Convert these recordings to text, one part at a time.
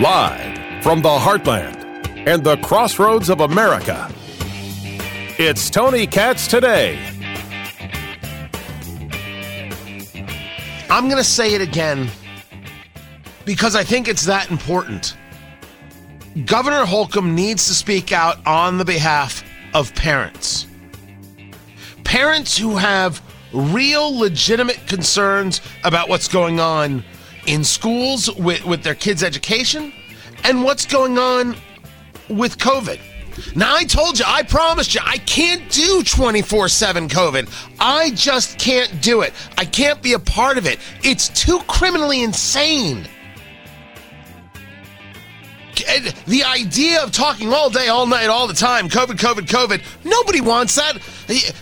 Live from the heartland and the crossroads of America, it's Tony Katz today. I'm going to say it again because I think it's that important. Governor Holcomb needs to speak out on the behalf of parents. Parents who have real legitimate concerns about what's going on in schools with, with their kids' education and what's going on with COVID. Now, I told you, I promised you, I can't do 24 7 COVID. I just can't do it. I can't be a part of it. It's too criminally insane. The idea of talking all day, all night, all the time, COVID, COVID, COVID, nobody wants that.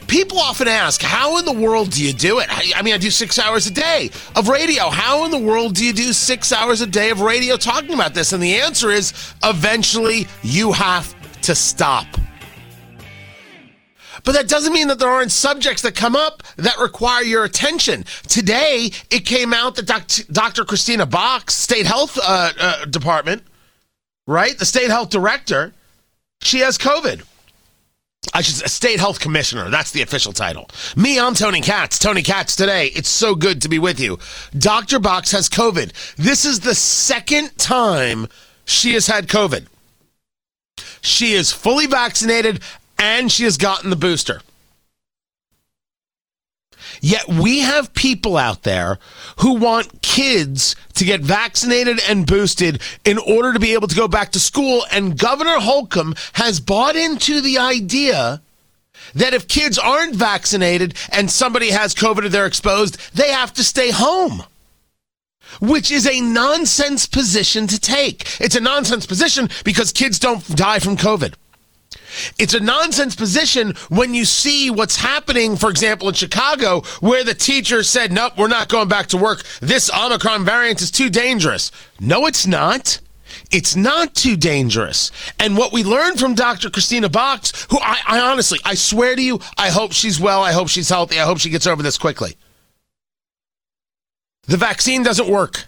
People often ask, how in the world do you do it? I mean, I do six hours a day of radio. How in the world do you do six hours a day of radio talking about this? And the answer is eventually you have to stop. But that doesn't mean that there aren't subjects that come up that require your attention. Today, it came out that Dr. Kristina Box, State Health uh, uh, Department, right? The State Health Director, she has COVID. I should say, State Health Commissioner. That's the official title. Me, I'm Tony Katz. Tony Katz today. It's so good to be with you. Dr. Box has COVID. This is the second time she has had COVID. She is fully vaccinated and she has gotten the booster. Yet we have people out there who want kids to get vaccinated and boosted in order to be able to go back to school. And Governor Holcomb has bought into the idea that if kids aren't vaccinated and somebody has COVID or they're exposed, they have to stay home which is a nonsense position to take. It's a nonsense position because kids don't die from COVID. It's a nonsense position when you see what's happening, for example, in Chicago, where the teacher said, Nope, we're not going back to work. This Omicron variant is too dangerous. No, it's not. It's not too dangerous. And what we learned from Dr. Kristina Box, who I, I honestly, I swear to you, I hope she's well. I hope she's healthy. I hope she gets over this quickly. The vaccine doesn't work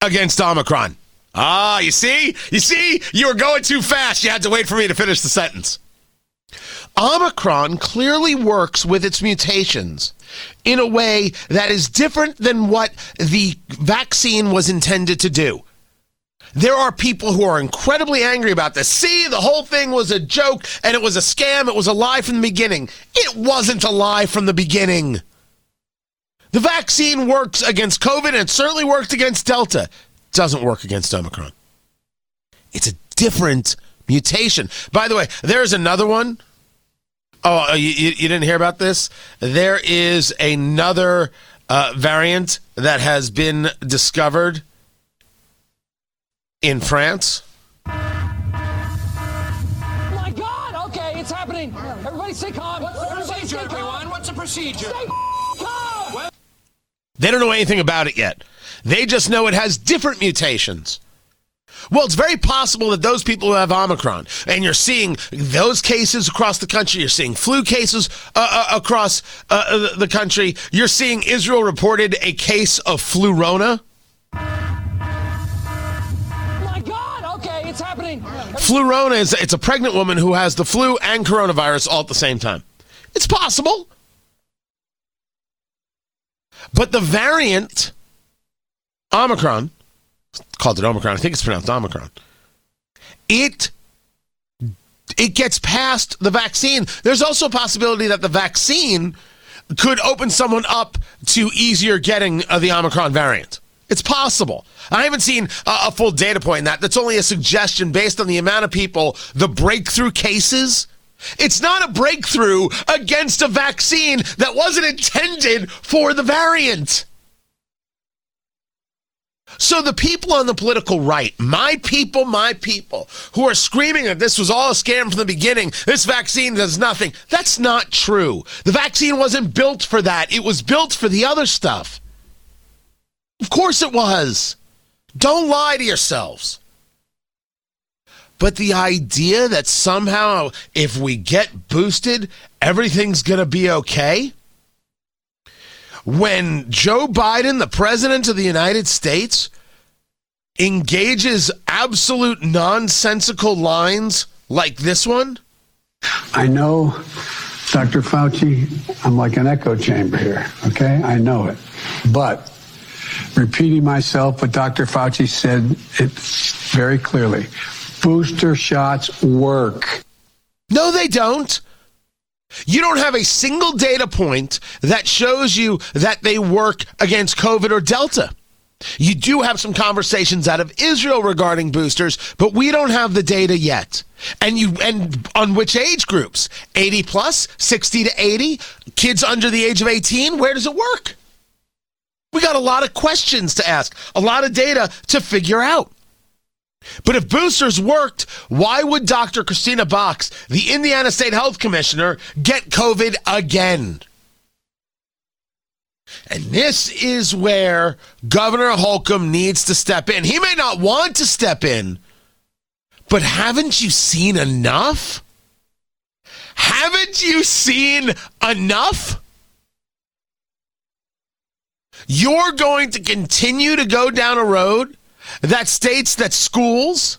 against Omicron. Ah, you see? You see? You were going too fast. You had to wait for me to finish the sentence. Omicron clearly works with its mutations in a way that is different than what the vaccine was intended to do. There are people who are incredibly angry about this. See, the whole thing was a joke and it was a scam. It was a lie from the beginning. It wasn't a lie from the beginning. The vaccine works against COVID and it certainly worked against Delta. Doesn't work against Omicron. It's a different mutation. By the way, there's another one. Oh, uh, you, you didn't hear about this? There is another uh, variant that has been discovered in France. My God! Okay, it's happening. Everybody stay calm. What's the procedure, everyone? What's the procedure? Stay calm. They don't know anything about it yet. They just know it has different mutations. Well, it's very possible that those people who have Omicron, and you're seeing those cases across the country, you're seeing flu cases uh, uh, across uh, uh the country, you're seeing Israel reported a case of flurona. My God, okay, it's happening. Flurona is it's a pregnant woman who has the flu and coronavirus all at the same time. It's possible. But the variant Omicron, called it Omicron. I think it's pronounced Omicron. It it gets past the vaccine. There's also a possibility that the vaccine could open someone up to easier getting uh, the Omicron variant. It's possible. I haven't seen a, a full data point in that. That's only a suggestion based on the amount of people, the breakthrough cases. It's not a breakthrough against a vaccine that wasn't intended for the variant. So the people on the political right, my people, my people, who are screaming that this was all a scam from the beginning, this vaccine does nothing, that's not true. The vaccine wasn't built for that. It was built for the other stuff. Of course it was. Don't lie to yourselves. But the idea that somehow if we get boosted, everything's going to be okay? when Joe Biden, the president of the United States, engages absolute nonsensical lines like this one? I know, Dr. Fauci, I'm like an echo chamber here, okay? I know it. But repeating myself, but Dr. Fauci said it very clearly booster shots work. No, they don't. You don't have a single data point that shows you that they work against COVID or Delta. You do have some conversations out of Israel regarding boosters, but we don't have the data yet. And you and on which age groups? 80 plus, 60 to 80, kids under the age of 18, where does it work? We got a lot of questions to ask, a lot of data to figure out. But if boosters worked, why would Dr. Kristina Box, the Indiana State Health Commissioner, get COVID again? And this is where Governor Holcomb needs to step in. He may not want to step in, but haven't you seen enough? Haven't you seen enough? You're going to continue to go down a road that states that schools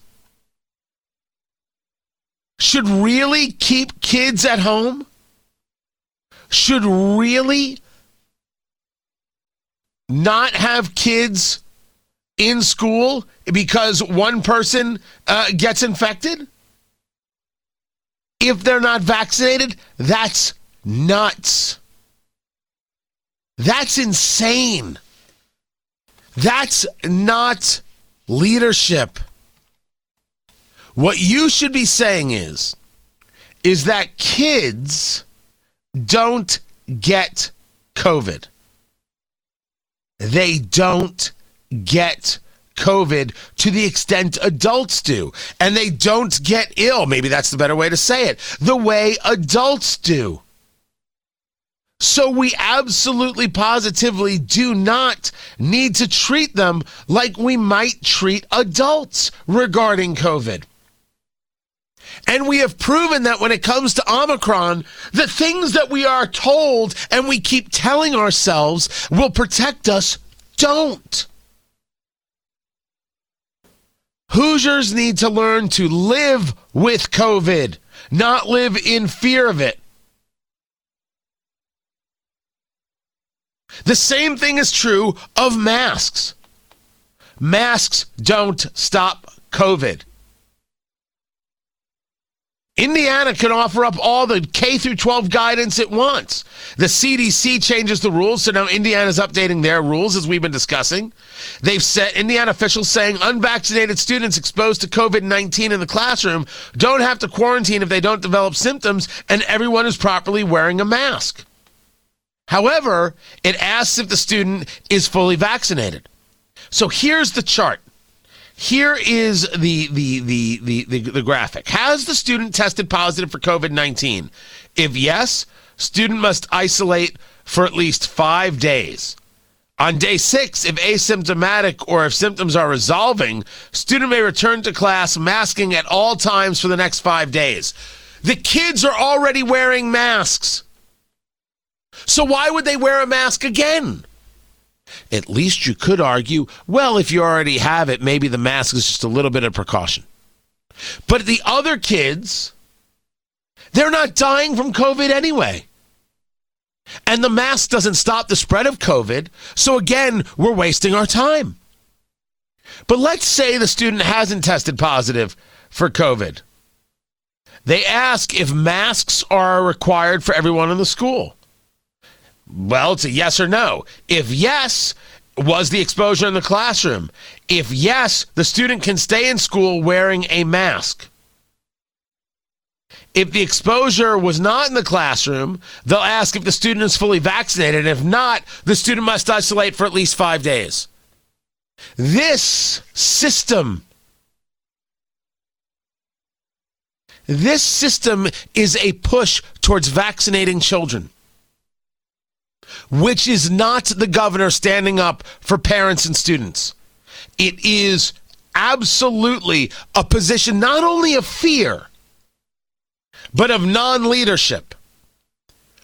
should really keep kids at home, should really not have kids in school because one person uh, gets infected? If they're not vaccinated, that's nuts. That's insane. That's not leadership. What you should be saying is is that kids don't get COVID. They don't get COVID to the extent adults do. And they don't get ill. Maybe that's the better way to say it. The way adults do. So we absolutely positively do not need to treat them like we might treat adults regarding COVID. And we have proven that when it comes to Omicron, the things that we are told and we keep telling ourselves will protect us don't. Hoosiers need to learn to live with COVID, not live in fear of it. The same thing is true of masks. Masks don't stop COVID. Indiana can offer up all the K through 12 guidance it wants. The CDC changes the rules, so now Indiana's updating their rules as we've been discussing. They've set Indiana officials saying unvaccinated students exposed to COVID 19 in the classroom don't have to quarantine if they don't develop symptoms, and everyone is properly wearing a mask. However, it asks if the student is fully vaccinated. So here's the chart. Here is the, the, the, the, the, the graphic. Has the student tested positive for COVID 19? If yes, student must isolate for at least five days. On day six, if asymptomatic or if symptoms are resolving, student may return to class masking at all times for the next five days. The kids are already wearing masks. So why would they wear a mask again? At least you could argue, well, if you already have it, maybe the mask is just a little bit of precaution. But the other kids, they're not dying from COVID anyway. And the mask doesn't stop the spread of COVID. So again, we're wasting our time. But let's say the student hasn't tested positive for COVID. They ask if masks are required for everyone in the school. Well, it's a yes or no. If yes, was the exposure in the classroom? If yes, the student can stay in school wearing a mask. If the exposure was not in the classroom, they'll ask if the student is fully vaccinated. If not, the student must isolate for at least five days. This system, this system is a push towards vaccinating children which is not the governor standing up for parents and students. It is absolutely a position not only of fear, but of non leadership.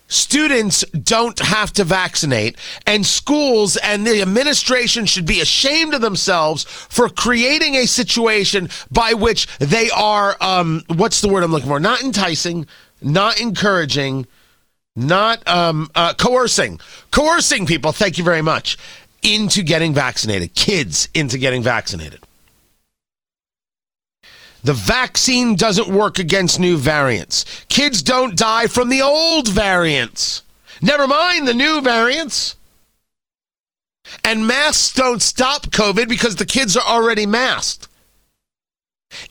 students don't have to vaccinate, and schools and the administration should be ashamed of themselves for creating a situation by which they are, um, what's the word I'm looking for? Not enticing, not encouraging, not um, uh, coercing, coercing people. Thank you very much into getting vaccinated, kids into getting vaccinated. The vaccine doesn't work against new variants. Kids don't die from the old variants. Never mind the new variants. And masks don't stop COVID because the kids are already masked.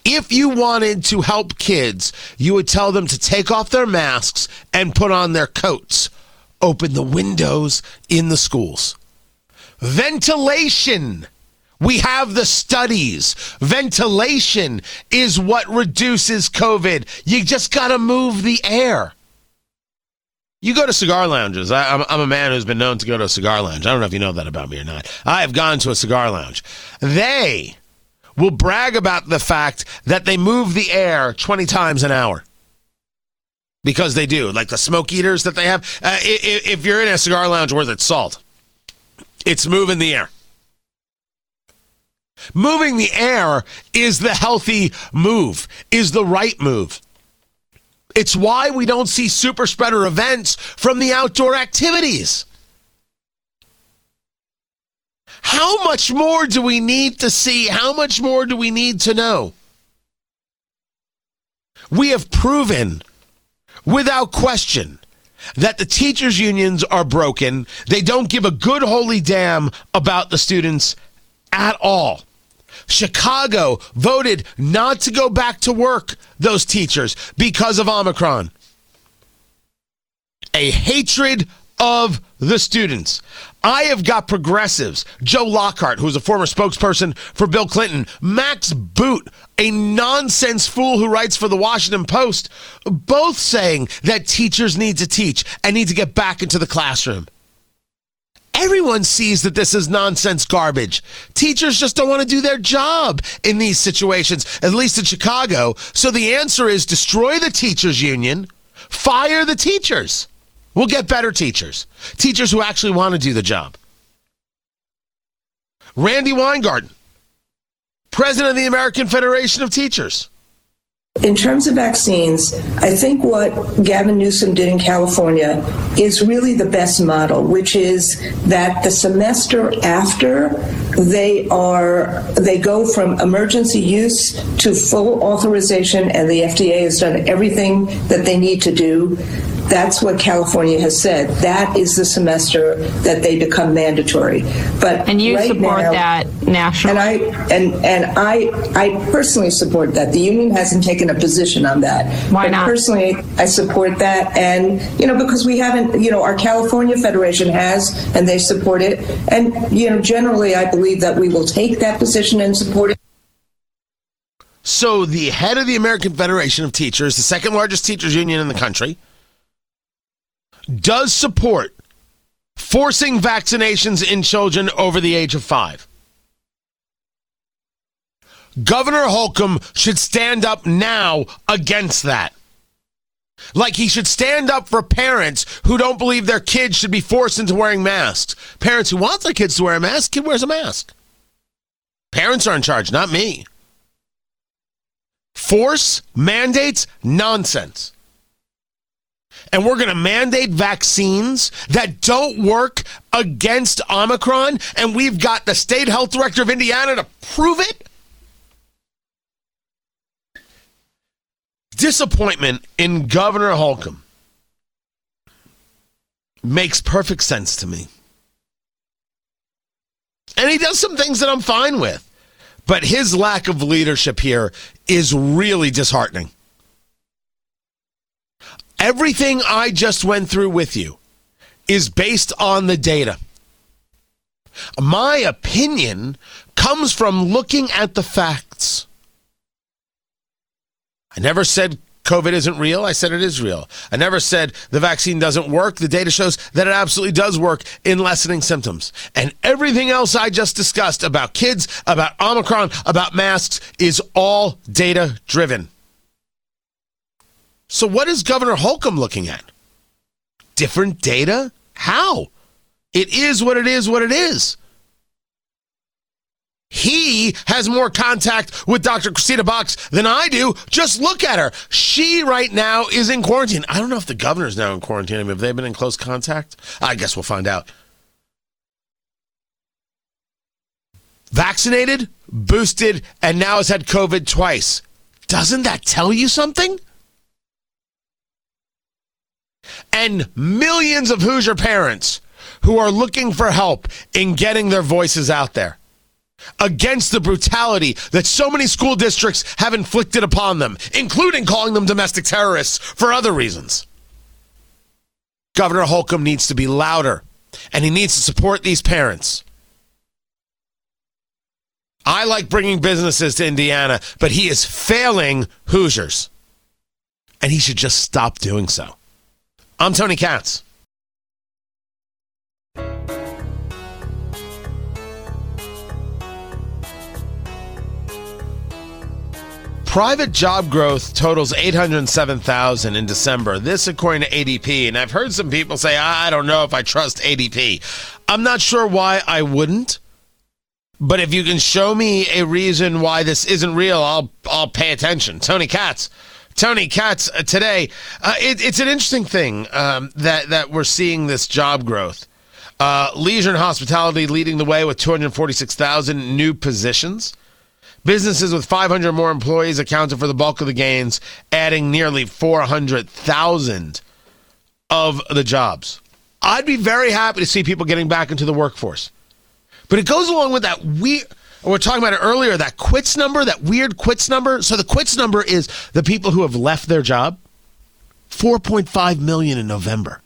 If you wanted to help kids, you would tell them to take off their masks and put on their coats. Open the windows in the schools. Ventilation. We have the studies. Ventilation is what reduces COVID. You just got to move the air. You go to cigar lounges. I, am I'm a man who's been known to go to a cigar lounge. I don't know if you know that about me or not. I have gone to a cigar lounge. They will brag about the fact that they move the air 20 times an hour because they do. Like the smoke eaters that they have. Uh, if, you're in a cigar lounge worth its salt, it's moving the air. Moving the air is the healthy move, is the right move. It's why we don't see super spreader events from the outdoor activities. How much more do we need to see? How much more do we need to know? We have proven without question that the teachers' unions are broken. They don't give a good holy damn about the students at all. Chicago voted not to go back to work, those teachers, because of Omicron. A hatred of the students. I have got progressives, Joe Lockhart, who's a former spokesperson for Bill Clinton, Max Boot, a nonsense fool who writes for the Washington Post, both saying that teachers need to teach and need to get back into the classroom. Everyone sees that this is nonsense garbage. Teachers just don't want to do their job in these situations, at least in Chicago. So the answer is destroy the teachers union, fire the teachers. We'll get better teachers, teachers who actually want to do the job. Randi Weingarten, president of the American Federation of Teachers. In terms of vaccines, I think what Gavin Newsom did in California is really the best model, which is that the semester after they are they go from emergency use to full authorization and the FDA has done everything that they need to do that's what California has said. That is the semester that they become mandatory. But and you right support now, that nationally. And I and and I I personally support that. The union hasn't taken a position on that. Why but not? Personally, I support that, and you know because we haven't. You know, our California Federation has, and they support it. And you know, generally, I believe that we will take that position and support it. So the head of the American Federation of Teachers, the second largest teachers union in the country does support forcing vaccinations in children over the age of five. Governor Holcomb should stand up now against that. Like he should stand up for parents who don't believe their kids should be forced into wearing masks. Parents who want their kids to wear a mask, kid wears a mask. Parents are in charge, not me. Force, mandates, nonsense and we're going to mandate vaccines that don't work against Omicron, and we've got the state health director of Indiana to prove it? Disappointment in Governor Holcomb makes perfect sense to me. And he does some things that I'm fine with. But his lack of leadership here is really disheartening. Everything I just went through with you is based on the data. My opinion comes from looking at the facts. I never said COVID isn't real. I said it is real. I never said the vaccine doesn't work. The data shows that it absolutely does work in lessening symptoms. And everything else I just discussed about kids, about Omicron, about masks is all data driven. So, what is Governor Holcomb looking at? different data? How? It is what it is, what it is. He has more contact with Dr. Kristina Box than I do. Just look at her. She right now is in quarantine. I don't know if the governor's now in quarantine. I mean, have they been in close contact? I guess we'll find out. Vaccinated, boosted, and now has had COVID twice. Doesn't that tell you something? And millions of Hoosier parents who are looking for help in getting their voices out there against the brutality that so many school districts have inflicted upon them, including calling them domestic terrorists for other reasons. Governor Holcomb needs to be louder and he needs to support these parents. I like bringing businesses to Indiana, but he is failing Hoosiers. And he should just stop doing so. I'm Tony Katz. Private job growth totals 807,000 in December. This, according to ADP. And I've heard some people say, I don't know if I trust ADP. I'm not sure why I wouldn't. But if you can show me a reason why this isn't real, I'll I'll pay attention. Tony Katz, Tony Katz uh, today. Uh, it, it's an interesting thing um, that that we're seeing this job growth. Uh, leisure and hospitality leading the way with 246,000 new positions. Businesses with 500 more employees accounted for the bulk of the gains, adding nearly 400,000 of the jobs. I'd be very happy to see people getting back into the workforce. But it goes along with that weird, we are talking about it earlier, that quits number, that weird quits number. So the quits number is the people who have left their job. 4.5 million in November.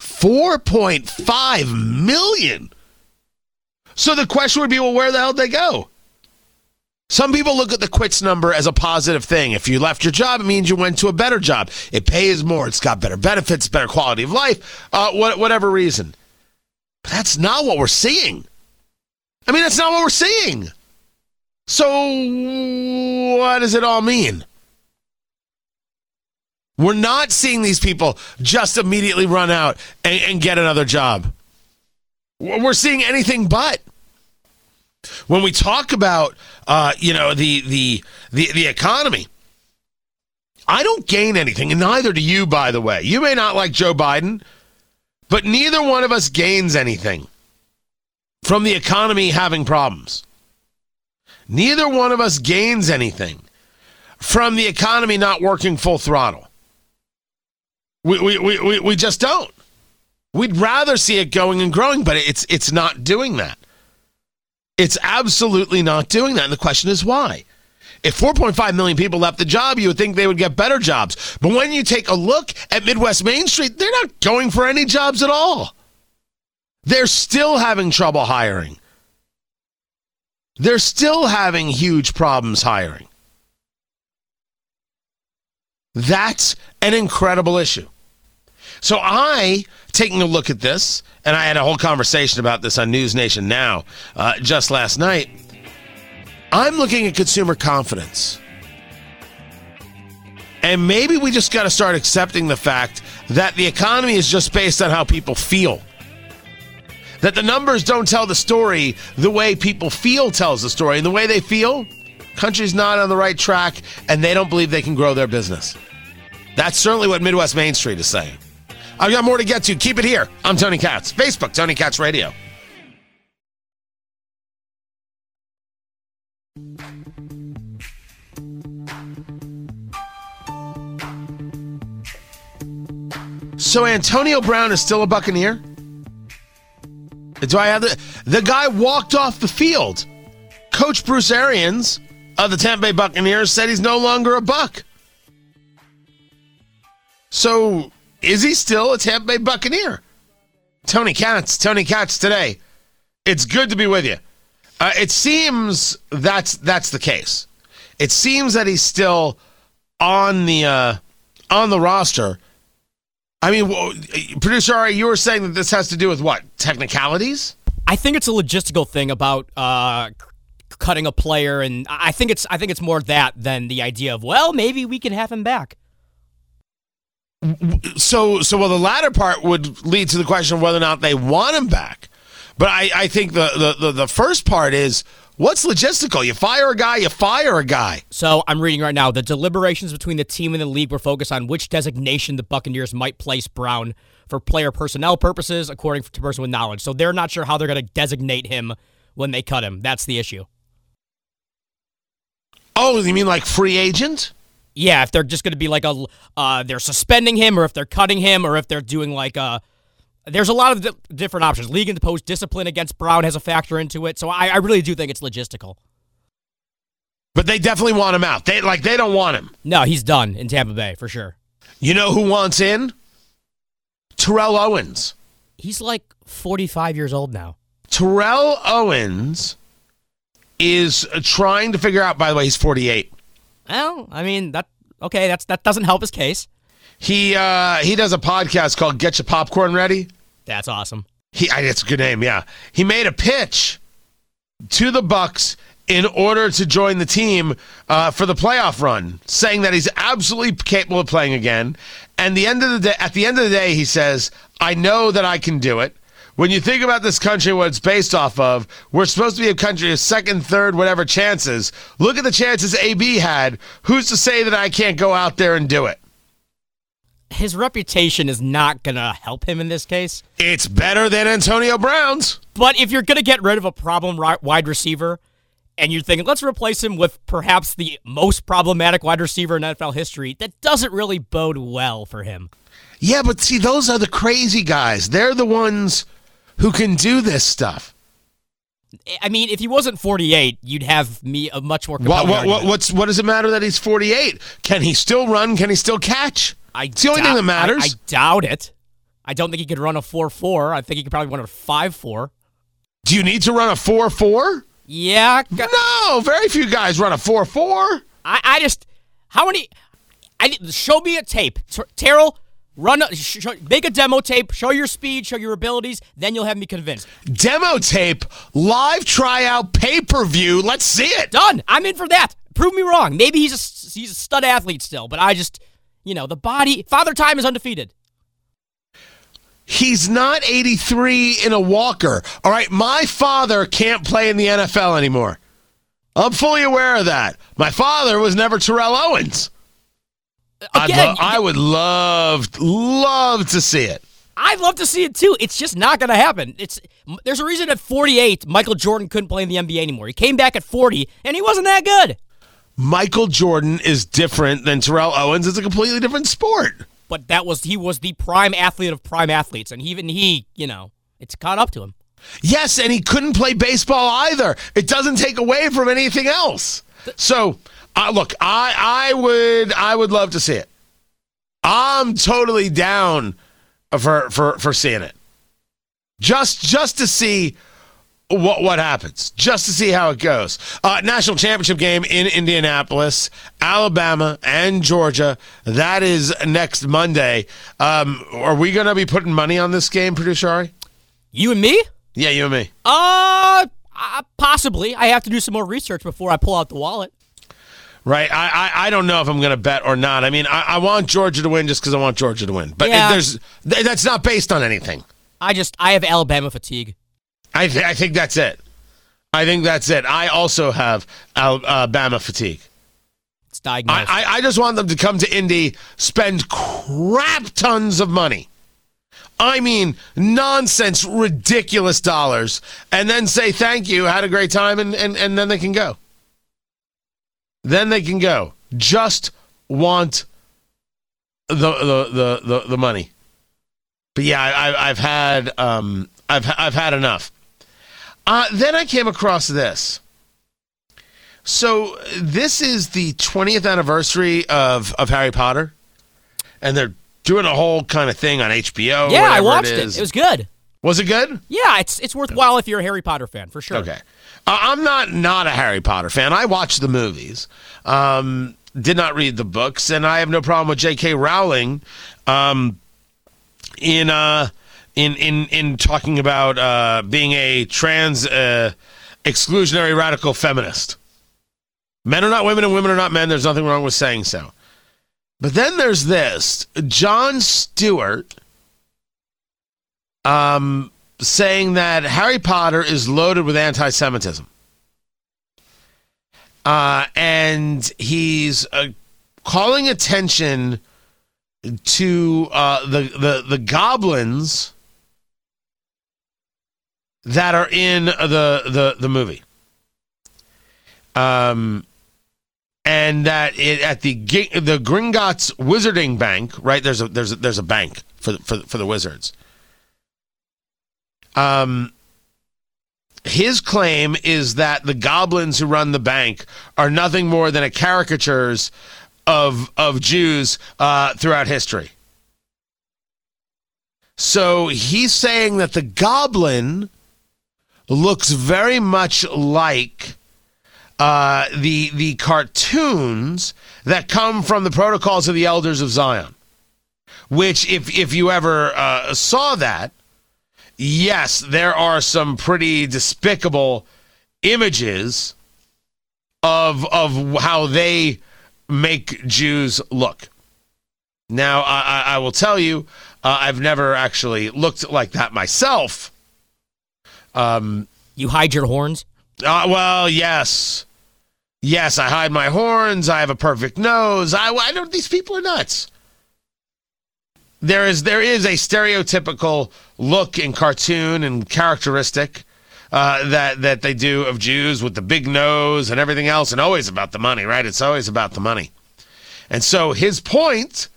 4.5 million. So the question would be, well, where the hell did they go? Some people look at the quits number as a positive thing. If you left your job, it means you went to a better job. It pays more. It's got better benefits, better quality of life, uh, whatever reason. But that's not what we're seeing. I mean, that's not what we're seeing. So, what does it all mean? We're not seeing these people just immediately run out and, and get another job. We're seeing anything but when we talk about uh, you know the, the the the economy i don't gain anything and neither do you by the way you may not like joe biden but neither one of us gains anything from the economy having problems neither one of us gains anything from the economy not working full throttle we, we, we, we, we just don't we'd rather see it going and growing but it's it's not doing that it's absolutely not doing that. And the question is why? If 4.5 million people left the job, you would think they would get better jobs. But when you take a look at Midwest Main Street, they're not going for any jobs at all. They're still having trouble hiring. They're still having huge problems hiring. That's an incredible issue. So I, taking a look at this, and I had a whole conversation about this on News Nation Now uh, just last night. I'm looking at consumer confidence. And maybe we just got to start accepting the fact that the economy is just based on how people feel. That the numbers don't tell the story the way people feel tells the story. And the way they feel, country's not on the right track and they don't believe they can grow their business. That's certainly what Midwest Main Street is saying. I've got more to get to. Keep it here. I'm Tony Katz. Facebook, Tony Katz Radio. So Antonio Brown is still a Buccaneer? Do I have the the guy walked off the field? Coach Bruce Arians of the Tampa Bay Buccaneers said he's no longer a Buck. So is he still a Tampa Bay Buccaneer? Tony Katz, Tony Katz today. It's good to be with you. Uh, it seems that's that's the case. It seems that he's still on the uh, on the roster. I mean, producer Ari, you were saying that this has to do with what technicalities? I think it's a logistical thing about uh, cutting a player, and I think it's I think it's more that than the idea of well, maybe we can have him back. So, so well, the latter part would lead to the question of whether or not they want him back. But I, I think the, the, the, the first part is what's logistical? You fire a guy, you fire a guy. So I'm reading right now the deliberations between the team and the league were focused on which designation the Buccaneers might place Brown for player personnel purposes, according to person with knowledge. So they're not sure how they're going to designate him when they cut him. That's the issue. Oh, you mean like free agent? Yeah, if they're just going to be like a, uh, they're suspending him, or if they're cutting him, or if they're doing like a. There's a lot of di- different options. League imposed discipline against Brown has a factor into it, so I, I really do think it's logistical. But they definitely want him out. They like they don't want him. No, he's done in Tampa Bay for sure. You know who wants in? Terrell Owens. He's like 45 years old now. Terrell Owens is trying to figure out. By the way, he's 48. Well, I mean that. Okay, that's that doesn't help his case. He uh, he does a podcast called "Get Your Popcorn Ready." That's awesome. He, it's a good name. Yeah, he made a pitch to the Bucks in order to join the team uh, for the playoff run, saying that he's absolutely capable of playing again. And the end of the day, at the end of the day, he says, "I know that I can do it." When you think about this country, what it's based off of, we're supposed to be a country of second, third, whatever chances. Look at the chances AB had. Who's to say that I can't go out there and do it? His reputation is not going to help him in this case. It's better than Antonio Brown's. But if you're going to get rid of a problem wide receiver and you're thinking, let's replace him with perhaps the most problematic wide receiver in NFL history, that doesn't really bode well for him. Yeah, but see, those are the crazy guys. They're the ones who can do this stuff. I mean, if he wasn't 48, you'd have me a much more. What, what, what, what's, what does it matter that he's 48? Can he still run? Can he still catch? I it's the only doubt- thing that matters. I, I doubt it. I don't think he could run a 4 4. I think he could probably run a 5 4. do you need to run a 4 4? Yeah. No, very few guys run a 4 4. I, I just. How many. I Show me a tape. Ter- Terrell, run a, sh- sh- make a demo tape, show your speed, show your abilities, then you'll have me convinced. Demo tape, live tryout, pay per view. Let's see it. Done. I'm in for that. Prove me wrong. Maybe he's a, he's a stud athlete still, but I just. You know, the body. Father Time is undefeated. He's not 83 in a walker. All right, my father can't play in the NFL anymore. I'm fully aware of that. My father was never Terrell Owens. Again, lo- I would love, love to see it. I'd love to see it too. It's just not going to happen. It's there's a reason at 48 Michael Jordan couldn't play in the NBA anymore. He came back at 40 and he wasn't that good. Michael Jordan is different than Terrell Owens. It's a completely different sport. But that was he was the prime athlete of prime athletes, and even he, you know, it's caught up to him. Yes, and he couldn't play baseball either. It doesn't take away from anything else. So, uh, look, I I would I would love to see it. I'm totally down for for for seeing it. Just just to see what what happens, just to see how it goes. Uh, national championship game in Indianapolis, Alabama and Georgia. That is next Monday. Um, are we going to be putting money on this game, producer Ari? You and me? Yeah, you and me. Uh, uh possibly. I have to do some more research before I pull out the wallet. Right. I, I, I don't know if I'm going to bet or not. I mean, I, I want Georgia to win just because I want Georgia to win. But Yeah. there's th- that's not based on anything. I just I have Alabama fatigue. I, th- I think that's it. I think that's it. I also have Alabama fatigue. It's diagnosed. I, I just want them to come to Indy, spend crap tons of money. I mean, nonsense, ridiculous dollars, and then say thank you, had a great time, and, and, and then they can go. Then they can go. Just want the the the the, the money. But yeah, I, I, I've had um, I've I've had enough. Uh, then I came across this. So this is the 20th anniversary of of Harry Potter, and they're doing a whole kind of thing on HBO. yeah, I watched it. it. It was good. Was it good? Yeah, it's it's worthwhile if you're a Harry Potter fan for sure. Okay. Uh, I'm not not a Harry Potter fan. I watched the movies. Um, did not read the books, and I have no problem with J.K. Rowling um, in uh, in in in talking about uh, being a trans uh, exclusionary radical feminist. Men are not women, and women are not men. There's nothing wrong with saying so. But then there's this Jon Stewart um, saying that Harry Potter is loaded with anti Semitism. Uh, and he's uh, calling attention to uh, the, the, the goblins that are in the, the, the movie. Um, and that it, at the the Gringotts Wizarding Bank, right? There's a there's a, there's a bank for the, for for the wizards. Um, his claim is that the goblins who run the bank are nothing more than a caricatures of of Jews uh, throughout history. So he's saying that the goblin looks very much like uh, the the cartoons that come from the protocols of the elders of Zion. Which, if if you ever uh, saw that, yes, there are some pretty despicable images of of how they make Jews look. Now, I, I will tell you, uh, I've never actually looked like that myself. Um, you hide your horns. Uh, well, yes, yes, I hide my horns. I have a perfect nose. I, I don't. These people are nuts. There is there is a stereotypical look in cartoon and characteristic uh, that that they do of Jews with the big nose and everything else, and always about the money, right? It's always about the money. And so his point,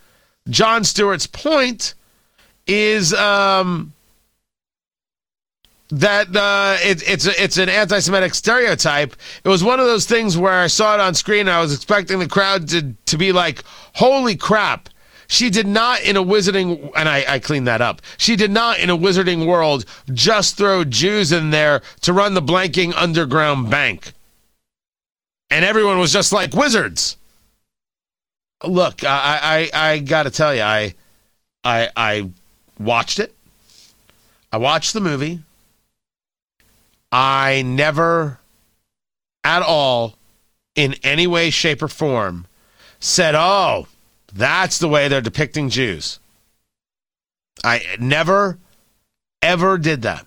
Jon Stewart's point, is um, that uh, it, it's it's an anti-Semitic stereotype. It was one of those things where I saw it on screen. I was expecting the crowd to to be like, "Holy crap!" She did not in a wizarding, and I, I cleaned that up. She did not in a wizarding world just throw Jews in there to run the blanking underground bank. And everyone was just like wizards. Look, I I, I got to tell you, I I I watched it. I watched the movie. I never at all in any way shape or form said, "Oh, that's the way they're depicting Jews. I never, ever did that.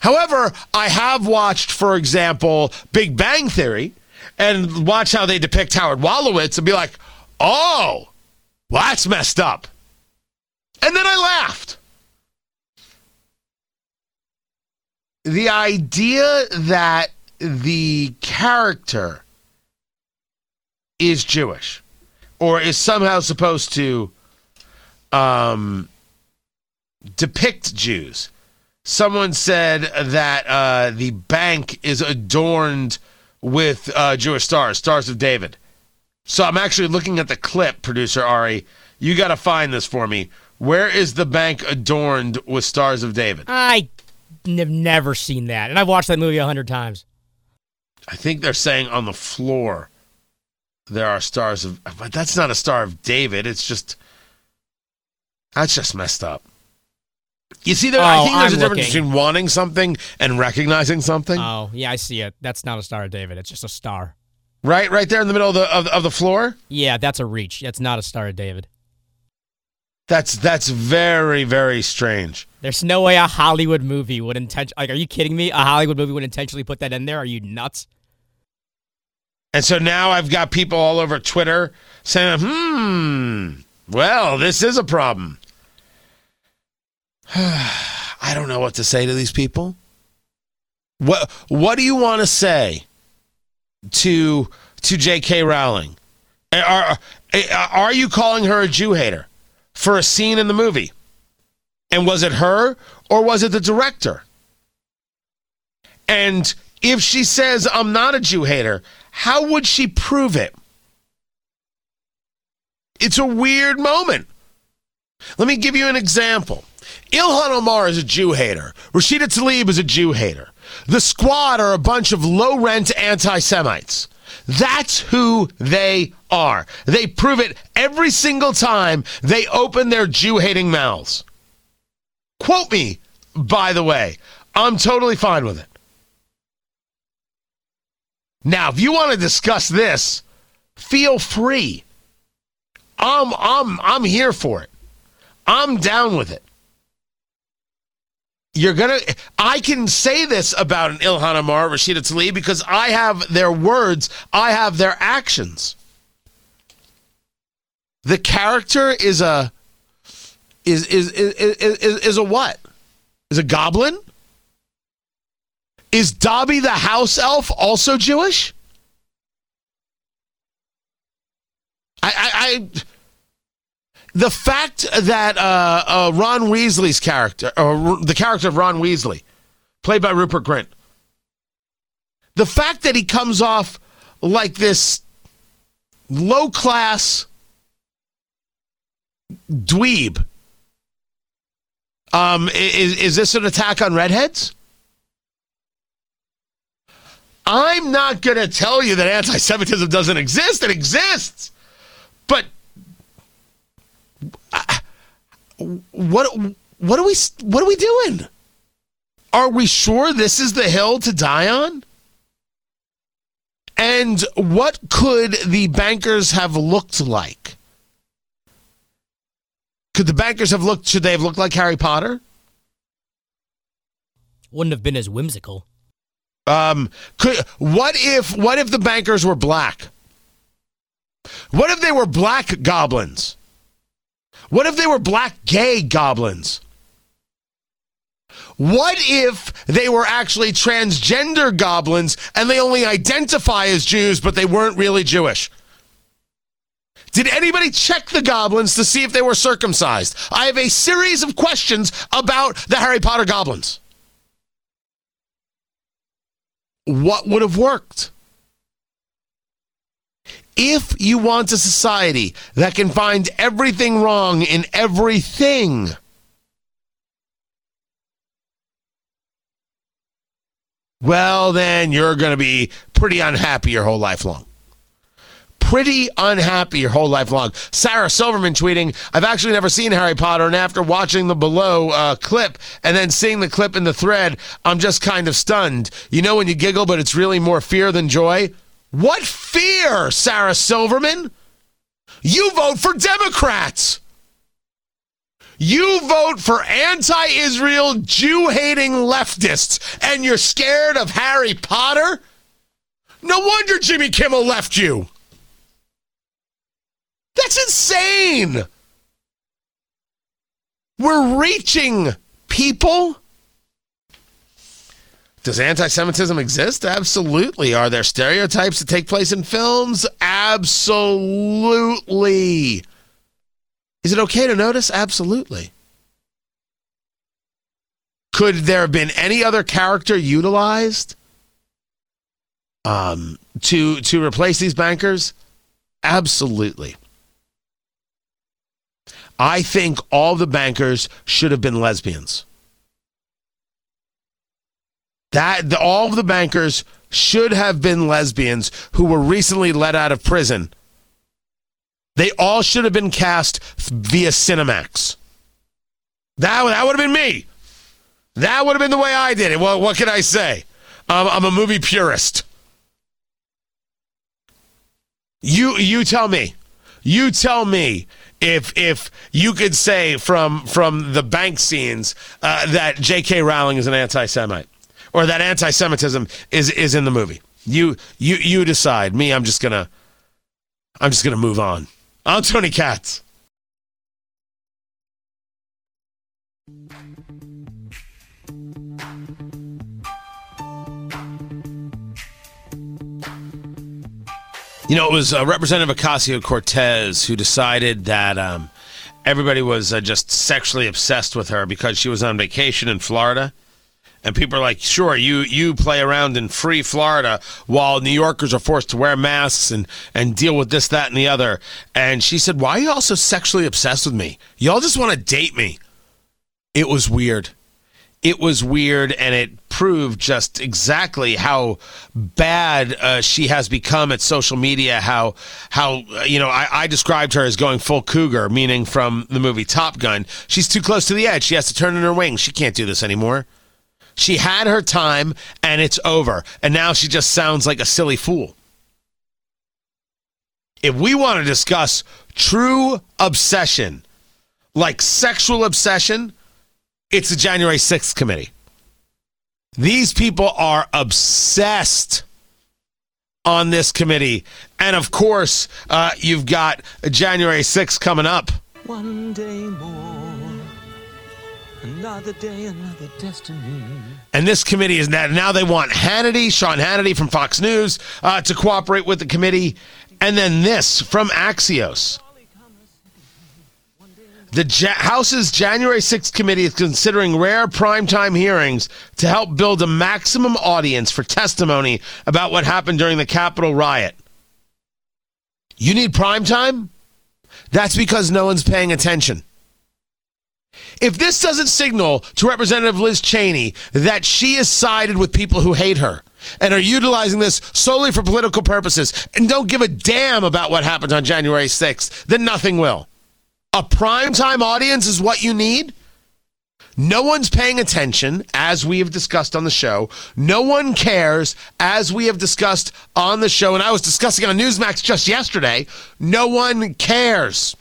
However, I have watched, for example, Big Bang Theory and watch how they depict Howard Wolowitz and be like, oh, well, that's messed up. And then I laughed. The idea that the character is Jewish or is somehow supposed to um, depict Jews. Someone said that uh, the bank is adorned with uh, Jewish stars, stars of David. So I'm actually looking at the clip, producer Ari. You got to find this for me. Where is the bank adorned with stars of David? I have never seen that, and I've watched that movie a hundred times. I think they're saying on the floor there are stars of but that's not a star of David. It's just that's just messed up. You see, there, oh, I think there's I'm a difference looking. between wanting something and recognizing something. Oh, yeah, I see it. That's not a star of David. It's just a star. Right, right there in the middle of the of, of the floor. Yeah, that's a reach. That's not a star of David. That's that's very very strange. There's no way a Hollywood movie would intention. Like, are you kidding me? A Hollywood movie would intentionally put that in there? Are you nuts? And so now I've got people all over Twitter saying, hmm, well, this is a problem. I don't know what to say to these people. What what do you want to say to to J.K. Rowling? Are are you calling her a Jew hater for a scene in the movie? And was it her or was it the director? And if she says I'm not a Jew hater, how would she prove it? It's a weird moment. Let me give you an example. Ilhan Omar is a Jew hater. Rashida Tlaib is a Jew hater. The squad are a bunch of low rent anti Semites. That's who they are. They prove it every single time they open their Jew hating mouths. Quote me, by the way. I'm totally fine with it. Now, if you want to discuss this, feel free. I'm I'm I'm here for it. I'm down with it. You're gonna. I can say this about an Ilhan Omar, Rashida Tlaib, because I have their words, I have their actions. The character is a is is is is, is a what? Is a goblin? Is Dobby the house elf also Jewish? I, I, I the fact that uh, uh, Ron Weasley's character, or the character of Ron Weasley, played by Rupert Grint, the fact that he comes off like this low class dweeb, um, is, is this an attack on redheads? I'm not going to tell you that anti Semitism doesn't exist. It exists. But what what are we what are we doing? Are we sure this is the hill to die on? And what could the bankers have looked like? Could the bankers have looked should they have looked like Harry Potter? Wouldn't have been as whimsical. Um could what if what if the bankers were black? What if they were black goblins? What if they were black gay goblins? What if they were actually transgender goblins and they only identify as Jews, but they weren't really Jewish? Did anybody check the goblins to see if they were circumcised? I have a series of questions about the Harry Potter goblins. What would have worked? If you want a society that can find everything wrong in everything, well, then you're going to be pretty unhappy your whole life long. Pretty unhappy your whole life long. Sarah Silverman tweeting, I've actually never seen Harry Potter, and after watching the below uh, clip and then seeing the clip in the thread, I'm just kind of stunned. You know when you giggle, but it's really more fear than joy? What fear, Sarah Silverman? You vote for Democrats. You vote for anti Israel, Jew hating leftists, and you're scared of Harry Potter? No wonder Jimmy Kimmel left you. That's insane. We're reaching people. Does anti Semitism exist? Absolutely. Are there stereotypes that take place in films? Absolutely. Is it okay to notice? Absolutely. Could there have been any other character utilized um, to to replace these bankers? Absolutely. I think all the bankers should have been lesbians. That the, all of the bankers should have been lesbians who were recently let out of prison. They all should have been cast via Cinemax. That, that would have been me. That would have been the way I did it. Well, what can I say? Um, I'm a movie purist. You you tell me. You tell me if if you could say from from the bank scenes uh, that J.K. Rowling is an anti-Semite or that anti-Semitism is is in the movie. You you you decide. Me, I'm just gonna I'm just gonna move on. I'm Tony Katz. You know, it was uh, Representative Ocasio Cortez who decided that um, everybody was uh, just sexually obsessed with her because she was on vacation in Florida and people are like, sure, you you play around in free Florida while New Yorkers are forced to wear masks and and deal with this, that, and the other. And she said, why are you all so sexually obsessed with me? Y'all just want to date me. It was weird. It was weird, and it proved just exactly how bad uh, she has become at social media. How how uh, you know I, I described her as going full cougar, meaning from the movie Top Gun. She's too close to the edge. She has to turn in her wings. She can't do this anymore. She had her time and it's over. And now she just sounds like a silly fool. If we want to discuss true obsession, like sexual obsession, it's the January 6th committee. These people are obsessed on this committee. And of course, uh, you've got January 6th coming up. One day more, another day, another destiny. And this committee is now, now they want Hannity, Sean Hannity from Fox News, uh, to cooperate with the committee. And then this from Axios. The ja- House's January 6th committee is considering rare primetime hearings to help build a maximum audience for testimony about what happened during the Capitol riot. You need primetime? That's because no one's paying attention. If this doesn't signal to Representative Liz Cheney that she is sided with people who hate her and are utilizing this solely for political purposes and don't give a damn about what happened on January 6th, then nothing will. A primetime audience is what you need? No one's paying attention, as we have discussed on the show. No one cares, as we have discussed on the show. And I was discussing on Newsmax just yesterday. No one cares.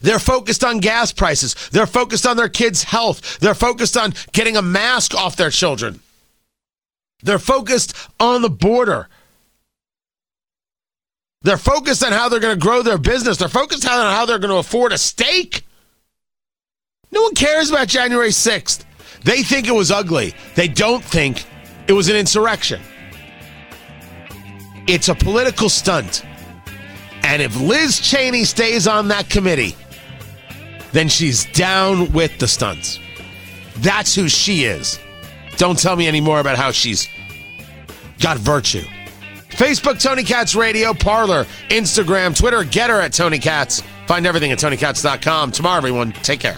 They're focused on gas prices. They're focused on their kids' health. They're focused on getting a mask off their children. They're focused on the border. They're focused on how they're going to grow their business. They're focused on how they're going to afford a steak. No one cares about January 6th. They think it was ugly. They don't think it was an insurrection. It's a political stunt. And if Liz Cheney stays on that committee, then she's down with the stunts. That's who she is. Don't tell me any more about how she's got virtue. Facebook, Tony Katz Radio, Parler, Instagram, Twitter, get her at Tony Katz. Find everything at TonyKatz.com. Tomorrow, everyone, take care.